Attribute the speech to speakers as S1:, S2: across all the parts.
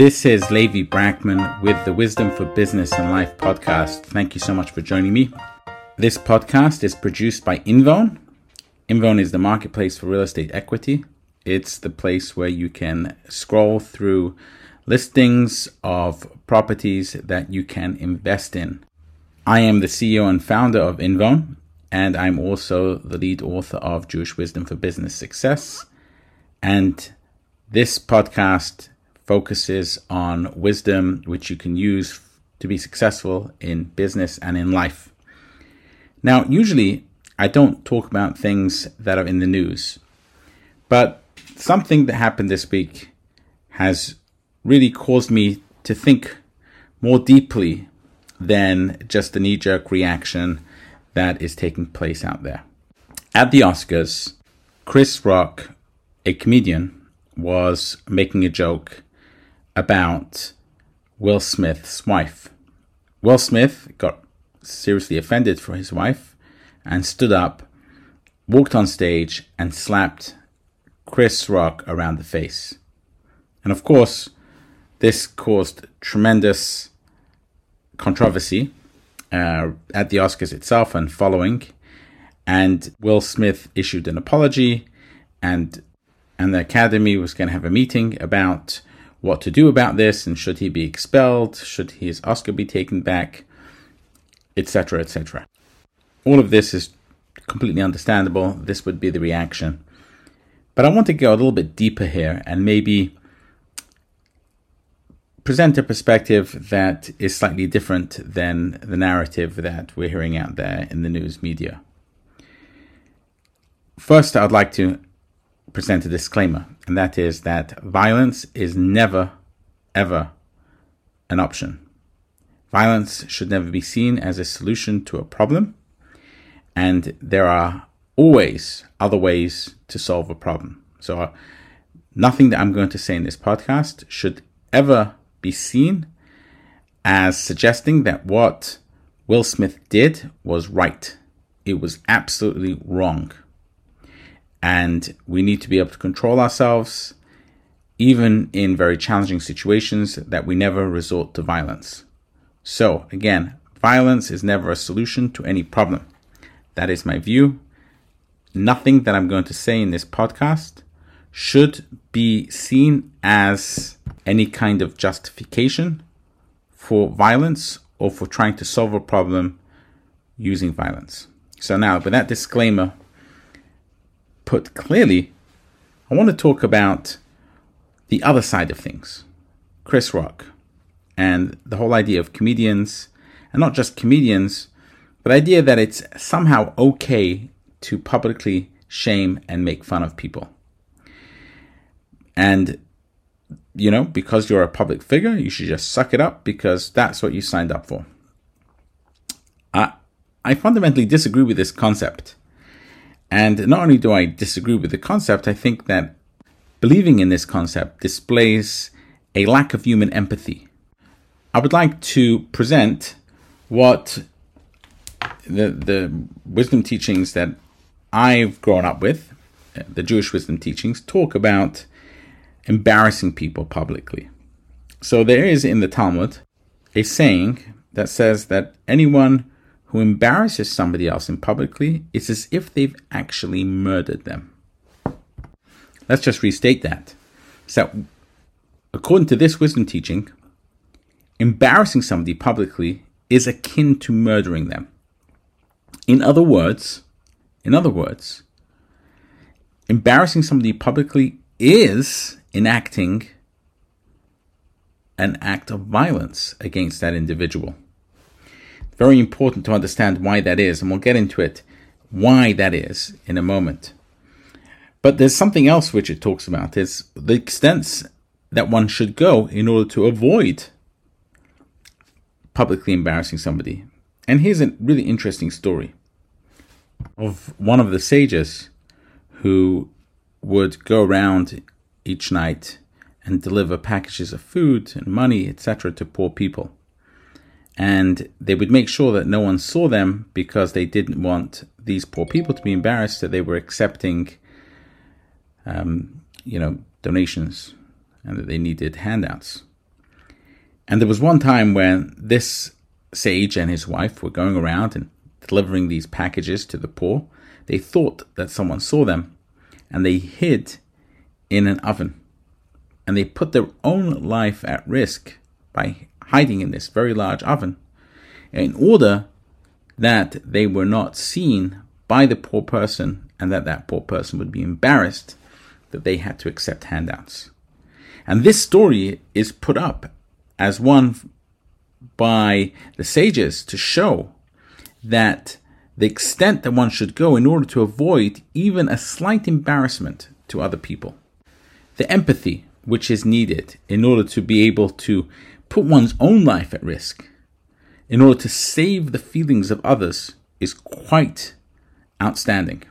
S1: This is Levi Brackman with the Wisdom for Business and Life podcast. Thank you so much for joining me. This podcast is produced by Invown. Invown is the marketplace for real estate equity. It's the place where you can scroll through listings of properties that you can invest in. I am the CEO and founder of Invown, and I'm also the lead author of Jewish Wisdom for Business Success. And this podcast focuses on wisdom which you can use to be successful in business and in life. Now, usually I don't talk about things that are in the news, but something that happened this week has really caused me to think more deeply than just the knee jerk reaction that is taking place out there. At the Oscars, Chris Rock, a comedian, was making a joke about Will Smith's wife. Will Smith got seriously offended for his wife and stood up, walked on stage, and slapped Chris Rock around the face. And of course, this caused tremendous controversy uh, at the Oscars itself and following. And Will Smith issued an apology, and and the Academy was going to have a meeting about what to do about this and should he be expelled, should his Oscar be taken back, etc., etc. All of this is completely understandable. This would be the reaction. But I want to go a little bit deeper here and maybe present a perspective that is slightly different than the narrative that we're hearing out there in the news media. First, I'd like to present a disclaimer, and that is that violence is never, ever an option. Violence should never be seen as a solution to a problem, and there are always other ways to solve a problem. So, uh, nothing that I'm going to say in this podcast should ever be seen as suggesting that what Will Smith did was right. It was absolutely wrong. And we need to be able to control ourselves, even in very challenging situations, that we never resort to violence. So, again, violence is never a solution to any problem. That is my view. Nothing that I'm going to say in this podcast should be seen as any kind of justification for violence or for trying to solve a problem using violence. So, now with that disclaimer put clearly, I want to talk about the other side of things Chris Rock and the whole idea of comedians, and not just comedians, but the idea that it's somehow okay to publicly shame and make fun of people. And, you know, because you're a public figure, you should just suck it up because that's what you signed up for. I, I fundamentally disagree with this concept. And not only do I disagree with the concept, I think that believing in this concept displays a lack of human empathy. I would like to present what the, the wisdom teachings that I've grown up with, the Jewish wisdom teachings, talk about embarrassing people publicly. So there is in the Talmud a saying that says that anyone who embarrasses somebody else in publicly is as if they've actually murdered them. Let's just restate that. So, according to this wisdom teaching, embarrassing somebody publicly is akin to murdering them. In other words, in other words, embarrassing somebody publicly is enacting an act of violence against that individual. Very important to understand why that is, and we'll get into it, why that is in a moment. But there's something else which it talks about is the extents that one should go in order to avoid publicly embarrassing somebody. And here's a really interesting story of one of the sages who would go around each night and deliver packages of food and money, etc., to poor people and they would make sure that no one saw them because they didn't want these poor people to be embarrassed that they were accepting, um, you know, donations and that they needed handouts. And there was one time when this sage and his wife were going around and delivering these packages to the poor. They thought that someone saw them and they hid in an oven. And they put their own life at risk by hiding in this very large oven in order that they were not seen by the poor person and that that poor person would be embarrassed that they had to accept handouts. And this story is put up as one by the sages to show that the extent that one should go in order to avoid even a slight embarrassment to other people. The empathy which is needed in order to be able to put one's own life at risk, in order to save the feelings of others, is quite outstanding.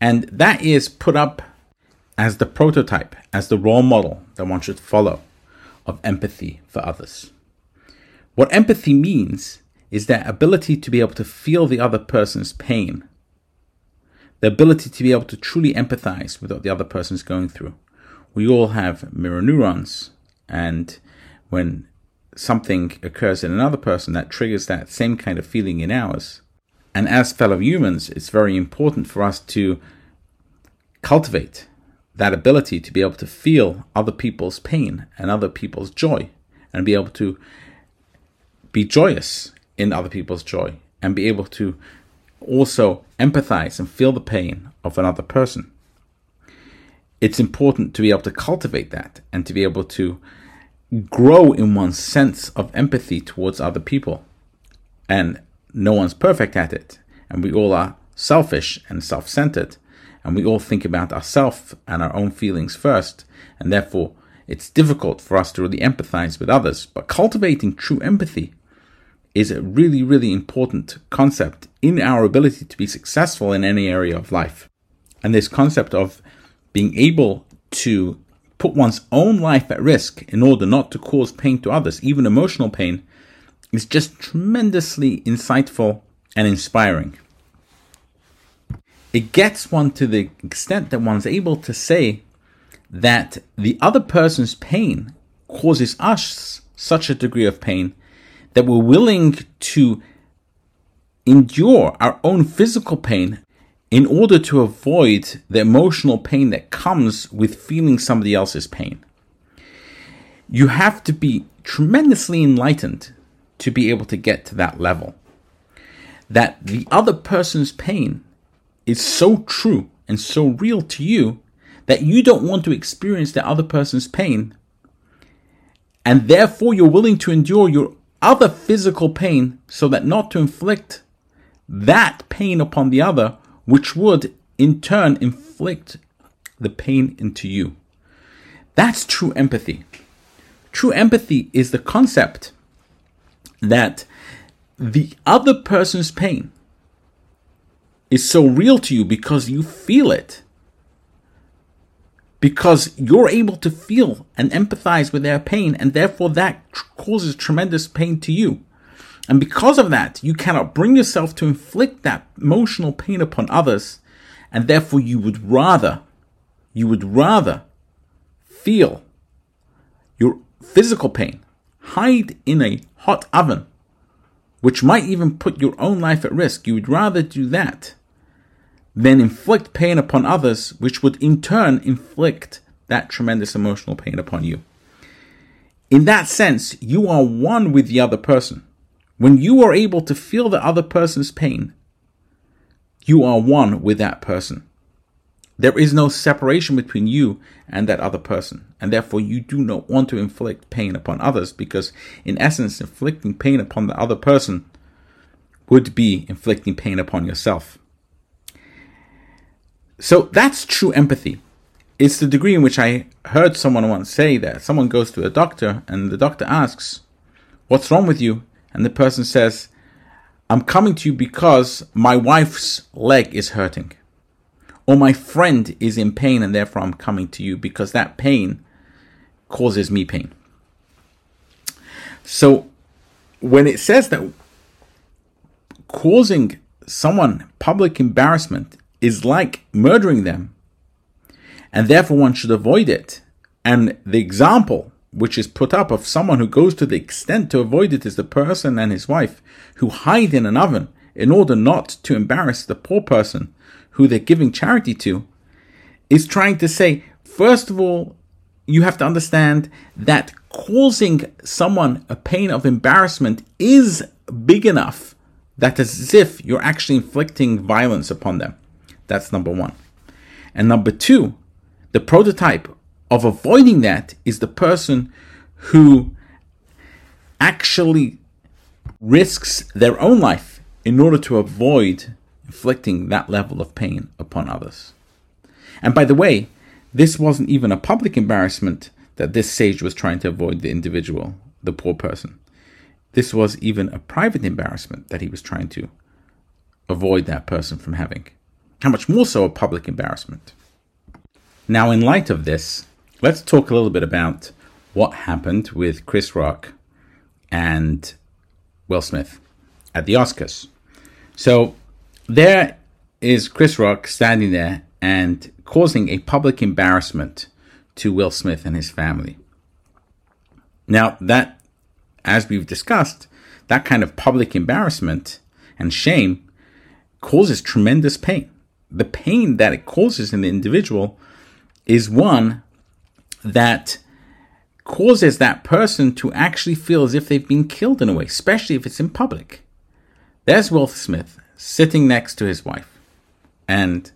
S1: And that is put up as the prototype, as the role model that one should follow of empathy for others. What empathy means is that ability to be able to feel the other person's pain, the ability to be able to truly empathize with what the other person is going through. We all have mirror neurons, and when something occurs in another person that triggers that same kind of feeling in ours. And as fellow humans, it's very important for us to cultivate that ability to be able to feel other people's pain and other people's joy and be able to be joyous in other people's joy and be able to also empathize and feel the pain of another person. It's important to be able to cultivate that and to be able to grow in one's sense of empathy towards other people. And no one's perfect at it. And we all are selfish and self centered and we all think about ourselves and our own feelings first, and therefore it's difficult for us to really empathize with others. But cultivating true empathy is a really, really important concept in our ability to be successful in any area of life. And this concept of being able to put one's own life at risk in order not to cause pain to others, even emotional pain, is just tremendously insightful and inspiring. It gets one to the extent that one's able to say that the other person's pain causes us such a degree of pain that we're willing to endure our own physical pain in order to avoid the emotional pain that comes with feeling somebody else's pain. You have to be tremendously enlightened to be able to get to that level. That the other person's pain is so true and so real to you that you don't want to experience the other person's pain. And therefore, you're willing to endure your other physical pain so that not to inflict that pain upon the other, which would in turn inflict the pain into you. That's true empathy. True empathy is the concept that the other person's pain is so real to you because you feel it. Because you're able to feel and empathize with their pain, and therefore that tr- causes tremendous pain to you. And because of that, you cannot bring yourself to inflict that emotional pain upon others, and therefore you would rather, you would rather feel your physical pain, hide in a hot oven, which might even put your own life at risk. You would rather do that than inflict pain upon others, which would in turn inflict that tremendous emotional pain upon you. In that sense, you are one with the other person. When you are able to feel the other person's pain, you are one with that person. There is no separation between you and that other person, and therefore you do not want to inflict pain upon others because, in essence, inflicting pain upon the other person would be inflicting pain upon yourself. So that's true empathy. It's the degree in which I heard someone once say that someone goes to a doctor and the doctor asks, What's wrong with you? And the person says, I'm coming to you because my wife's leg is hurting. Or my friend is in pain and therefore I'm coming to you because that pain causes me pain. So when it says that causing someone public embarrassment is like murdering them, and therefore one should avoid it. And the example which is put up of someone who goes to the extent to avoid it is the person and his wife who hide in an oven in order not to embarrass the poor person who they're giving charity to, is trying to say, first of all, you have to understand that causing someone a pain of embarrassment is big enough that as if you're actually inflicting violence upon them. That's number one. And number two, the prototype of avoiding that is the person who actually risks their own life in order to avoid inflicting that level of pain upon others. And by the way, this wasn't even a public embarrassment that this sage was trying to avoid the individual, the poor person. This was even a private embarrassment that he was trying to avoid that person from having. How much more so a public embarrassment? Now, in light of this, let's talk a little bit about what happened with Chris Rock and Will Smith at the Oscars. So, there is Chris Rock standing there and causing a public embarrassment to Will Smith and his family. Now, that, as we've discussed, that kind of public embarrassment and shame causes tremendous pain. The pain that it causes in the individual is one that causes that person to actually feel as if they've been killed in a way, especially if it's in public. There's Will Smith sitting next to his wife. And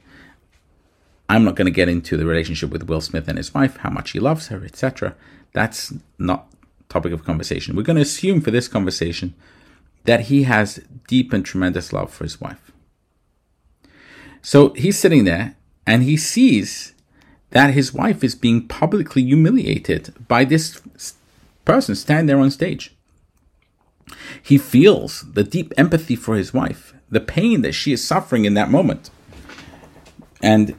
S1: I'm not going to get into the relationship with Will Smith and his wife, how much he loves her, etc. That's not topic of conversation. We're going to assume for this conversation that he has deep and tremendous love for his wife. So he's sitting there and he sees that his wife is being publicly humiliated by this person standing there on stage. He feels the deep empathy for his wife, the pain that she is suffering in that moment. And, you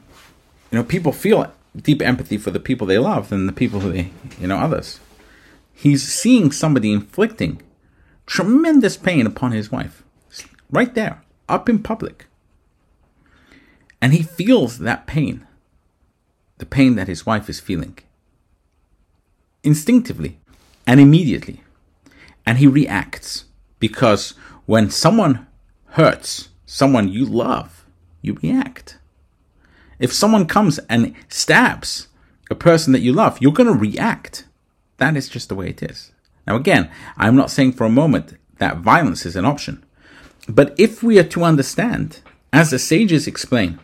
S1: know, people feel deep empathy for the people they love than the people who they, you know, others. He's seeing somebody inflicting tremendous pain upon his wife, right there, up in public. And he feels that pain the pain that his wife is feeling. Instinctively and immediately. And he reacts because when someone hurts someone you love, you react. If someone comes and stabs a person that you love, you're going to react. That is just the way it is. Now, again, I'm not saying for a moment that violence is an option. But if we are to understand, as the sages explain,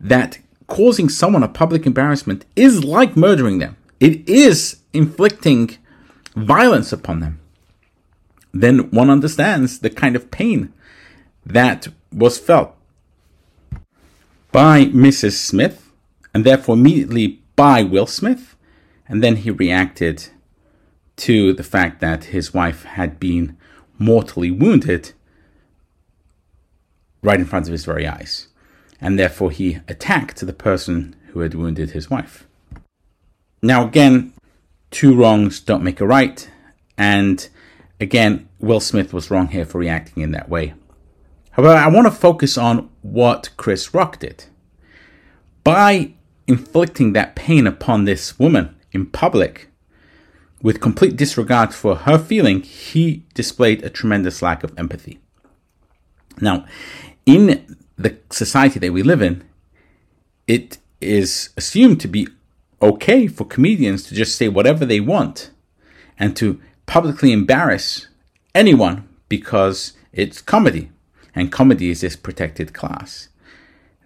S1: that causing someone a public embarrassment is like murdering them. It is inflicting violence upon them. Then one understands the kind of pain that was felt by Mrs. Smith and therefore immediately by Will Smith. And then he reacted to the fact that his wife had been mortally wounded right in front of his very eyes and therefore he attacked the person who had wounded his wife. Now, again, two wrongs don't make a right, and again, Will Smith was wrong here for reacting in that way. However, I want to focus on what Chris Rock did. By inflicting that pain upon this woman in public, with complete disregard for her feeling, he displayed a tremendous lack of empathy. Now, in the society that we live in, it is assumed to be okay for comedians to just say whatever they want and to publicly embarrass anyone because it's comedy and comedy is this protected class.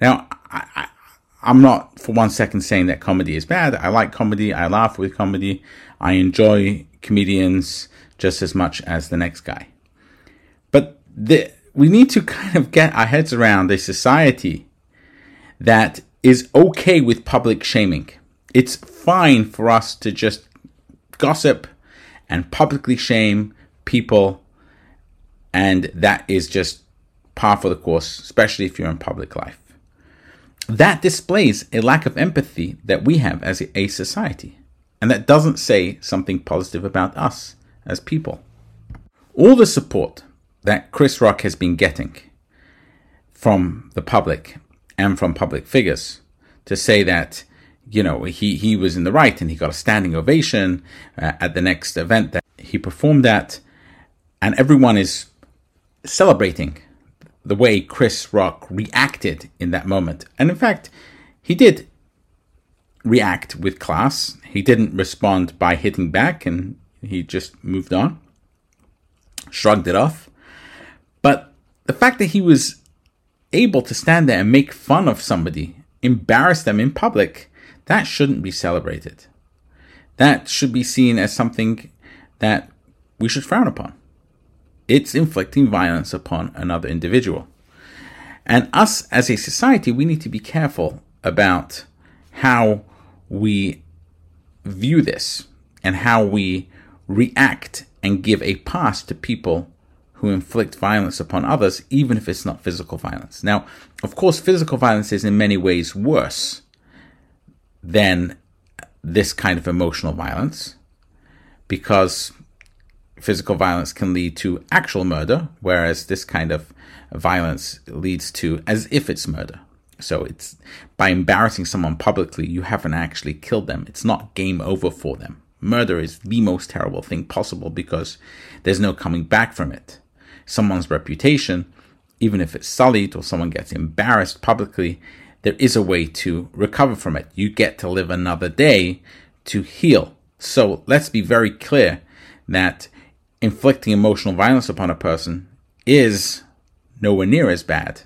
S1: Now, I, am not for one second saying that comedy is bad. I like comedy. I laugh with comedy. I enjoy comedians just as much as the next guy. But the, we need to kind of get our heads around a society that is okay with public shaming. It's fine for us to just gossip and publicly shame people, and that is just par for the course, especially if you're in public life. That displays a lack of empathy that we have as a society, and that doesn't say something positive about us as people. All the support that Chris Rock has been getting from the public and from public figures to say that you know, he, he was in the right and he got a standing ovation uh, at the next event that he performed at. And everyone is celebrating the way Chris Rock reacted in that moment. And in fact, he did react with class. He didn't respond by hitting back and he just moved on, shrugged it off. But the fact that he was able to stand there and make fun of somebody, embarrass them in public, that shouldn't be celebrated. That should be seen as something that we should frown upon. It's inflicting violence upon another individual. And us as a society, we need to be careful about how we view this and how we react and give a pass to people who inflict violence upon others, even if it's not physical violence. Now, of course, physical violence is in many ways worse than this kind of emotional violence because physical violence can lead to actual murder, whereas this kind of violence leads to as if it's murder. So it's by embarrassing someone publicly, you haven't actually killed them. It's not game over for them. Murder is the most terrible thing possible because there's no coming back from it. Someone's reputation, even if it's sullied or someone gets embarrassed publicly, there is a way to recover from it. You get to live another day to heal. So let's be very clear that inflicting emotional violence upon a person is nowhere near as bad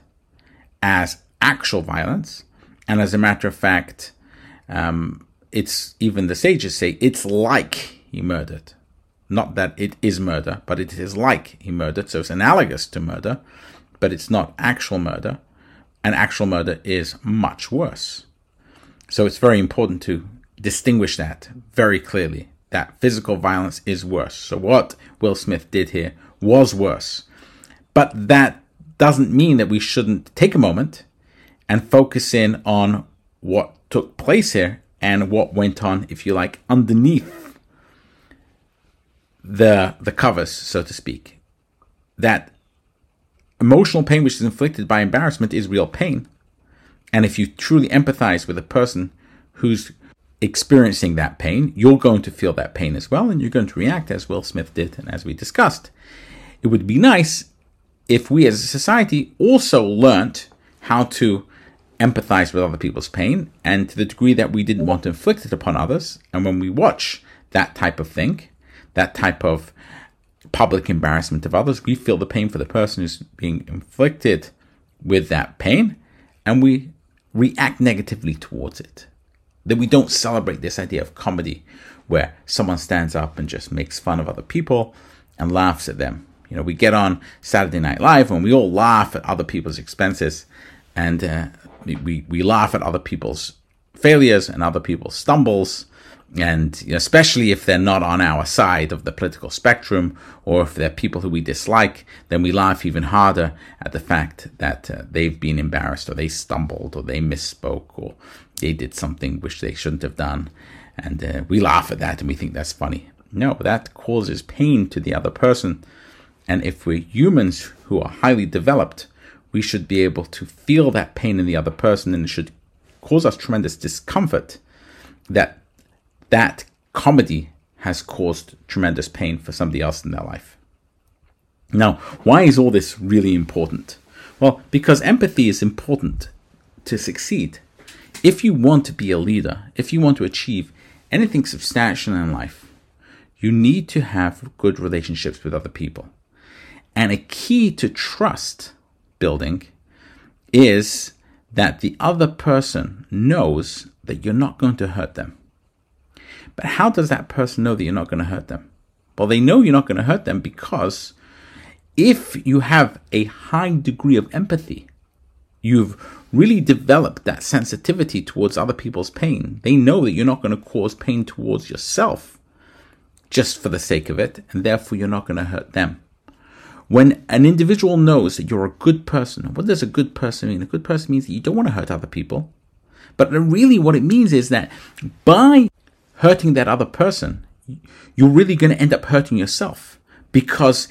S1: as actual violence. And as a matter of fact, um, it's even the sages say it's like he murdered. Not that it is murder, but it is like he murdered. So it's analogous to murder, but it's not actual murder. And actual murder is much worse. So it's very important to distinguish that very clearly that physical violence is worse. So what Will Smith did here was worse. But that doesn't mean that we shouldn't take a moment and focus in on what took place here and what went on, if you like, underneath the the covers, so to speak. That emotional pain which is inflicted by embarrassment is real pain. And if you truly empathize with a person who's experiencing that pain, you're going to feel that pain as well, and you're going to react as Will Smith did and as we discussed. It would be nice if we as a society also learnt how to empathize with other people's pain, and to the degree that we didn't want to inflict it upon others, and when we watch that type of thing, that type of public embarrassment of others, we feel the pain for the person who's being inflicted with that pain, and we react negatively towards it. That we don't celebrate this idea of comedy where someone stands up and just makes fun of other people and laughs at them. You know, we get on Saturday Night Live and we all laugh at other people's expenses and uh, we, we laugh at other people's failures and other people's stumbles and especially if they're not on our side of the political spectrum or if they're people who we dislike then we laugh even harder at the fact that uh, they've been embarrassed or they stumbled or they misspoke or they did something which they shouldn't have done. And uh, we laugh at that and we think that's funny. No that causes pain to the other person. And if we're humans who are highly developed we should be able to feel that pain in the other person and it should cause us tremendous discomfort that that comedy has caused tremendous pain for somebody else in their life. Now, why is all this really important? Well, because empathy is important to succeed. If you want to be a leader, if you want to achieve anything substantial in life, you need to have good relationships with other people. And a key to trust building is that the other person knows that you're not going to hurt them. But how does that person know that you're not going to hurt them? Well, they know you're not going to hurt them because if you have a high degree of empathy, you've really developed that sensitivity towards other people's pain. They know that you're not going to cause pain towards yourself just for the sake of it, and therefore you're not going to hurt them. When an individual knows that you're a good person, what does a good person mean? A good person means that you don't want to hurt other people. But really, what it means is that by hurting that other person, you're really going to end up hurting yourself because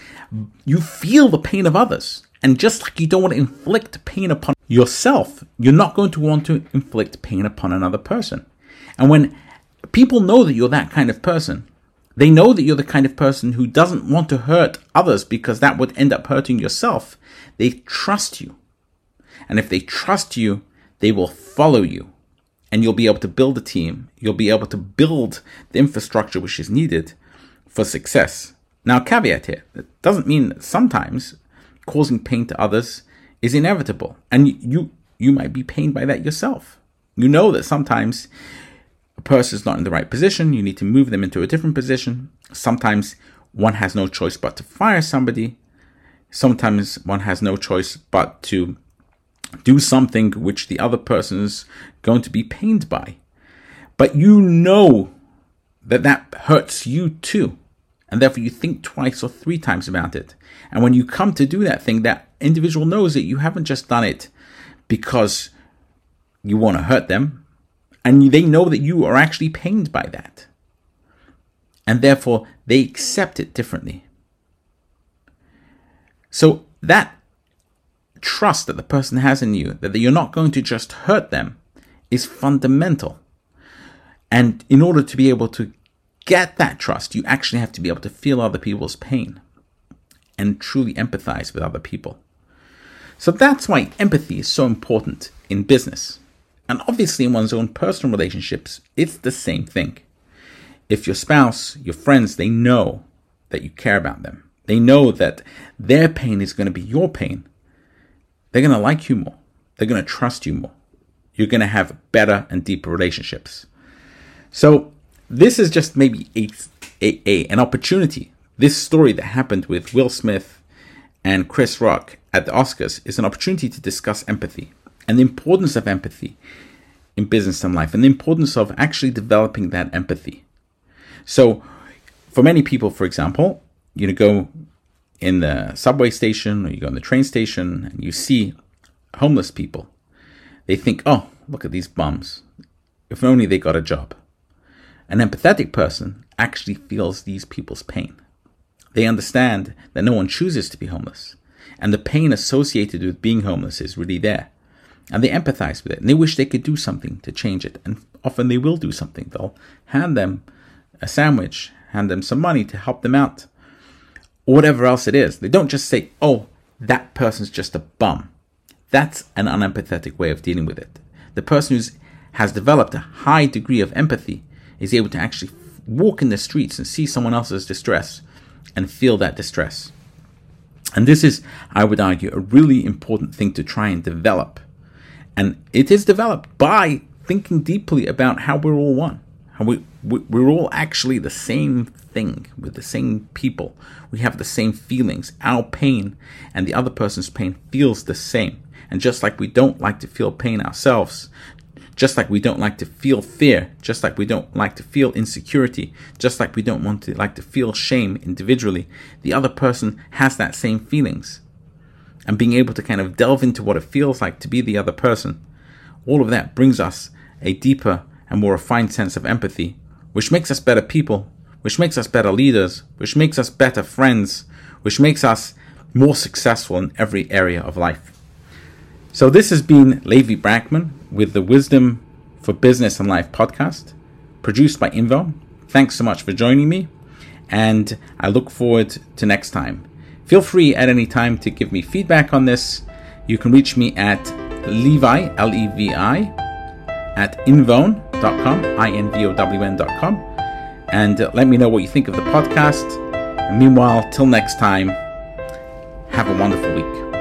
S1: you feel the pain of others. And just like you don't want to inflict pain upon yourself, you're not going to want to inflict pain upon another person. And when people know that you're that kind of person, they know that you're the kind of person who doesn't want to hurt others because that would end up hurting yourself. They trust you. And if they trust you, they will follow you. And you'll be able to build a team. You'll be able to build the infrastructure which is needed for success. Now, caveat here. It doesn't mean that sometimes causing pain to others is inevitable. And you, you might be pained by that yourself. You know that sometimes a person is not in the right position. You need to move them into a different position. Sometimes one has no choice but to fire somebody. Sometimes one has no choice but to do something which the other person is going to be pained by. But you know that that hurts you too. And therefore you think twice or three times about it. And when you come to do that thing, that individual knows that you haven't just done it because you want to hurt them, and they know that you are actually pained by that. And therefore, they accept it differently. So, that trust that the person has in you, that you're not going to just hurt them, is fundamental. And in order to be able to get that trust, you actually have to be able to feel other people's pain and truly empathize with other people. So that's why empathy is so important in business. And obviously, in one's own personal relationships, it's the same thing. If your spouse, your friends, they know that you care about them, they know that their pain is going to be your pain, they're going to like you more. They're going to trust you more. You're going to have better and deeper relationships. So, this is just maybe a, a, a, an opportunity. This story that happened with Will Smith and Chris Rock at the Oscars is an opportunity to discuss empathy and the importance of empathy in business and life and the importance of actually developing that empathy. So, for many people, for example, you know, go in the subway station or you go in the train station and you see homeless people. They think, oh, look at these bums. If only they got a job. An empathetic person actually feels these people's pain. They understand that no one chooses to be homeless, and the pain associated with being homeless is really there and they empathize with it and they wish they could do something to change it and often they will do something they'll hand them a sandwich hand them some money to help them out whatever else it is. They don't just say oh that person's just a bum. That's an unempathetic way of dealing with it. The person who has developed a high degree of empathy is able to actually walk in the streets and see someone else's distress and feel that distress. And this is i would argue a really important thing to try and develop. And it is developed by thinking deeply about how we're all one. How we, we're all actually the same thing with the same people. We have the same feelings. Our pain and the other person's pain feels the same. And just like we don't like to feel pain ourselves, just like we don't like to feel fear, just like we don't like to feel insecurity, just like we don't want to like to feel shame individually, the other person has that same feelings and being able to kind of delve into what it feels like to be the other person, all of that brings us a deeper and more refined sense of empathy, which makes us better people, which makes us better leaders, which makes us better friends, which makes us more successful in every area of life. So, this has been Levi Brackman with the Wisdom for Business and Life podcast, produced by Invo. Thanks so much for joining me, and I look forward to next time. Feel free at any time to give me feedback on this. You can reach me at Levi, L E V I, at invown.com, I N V O W N.com, and uh, let me know what you think of the podcast. And meanwhile, till next time, have a wonderful week.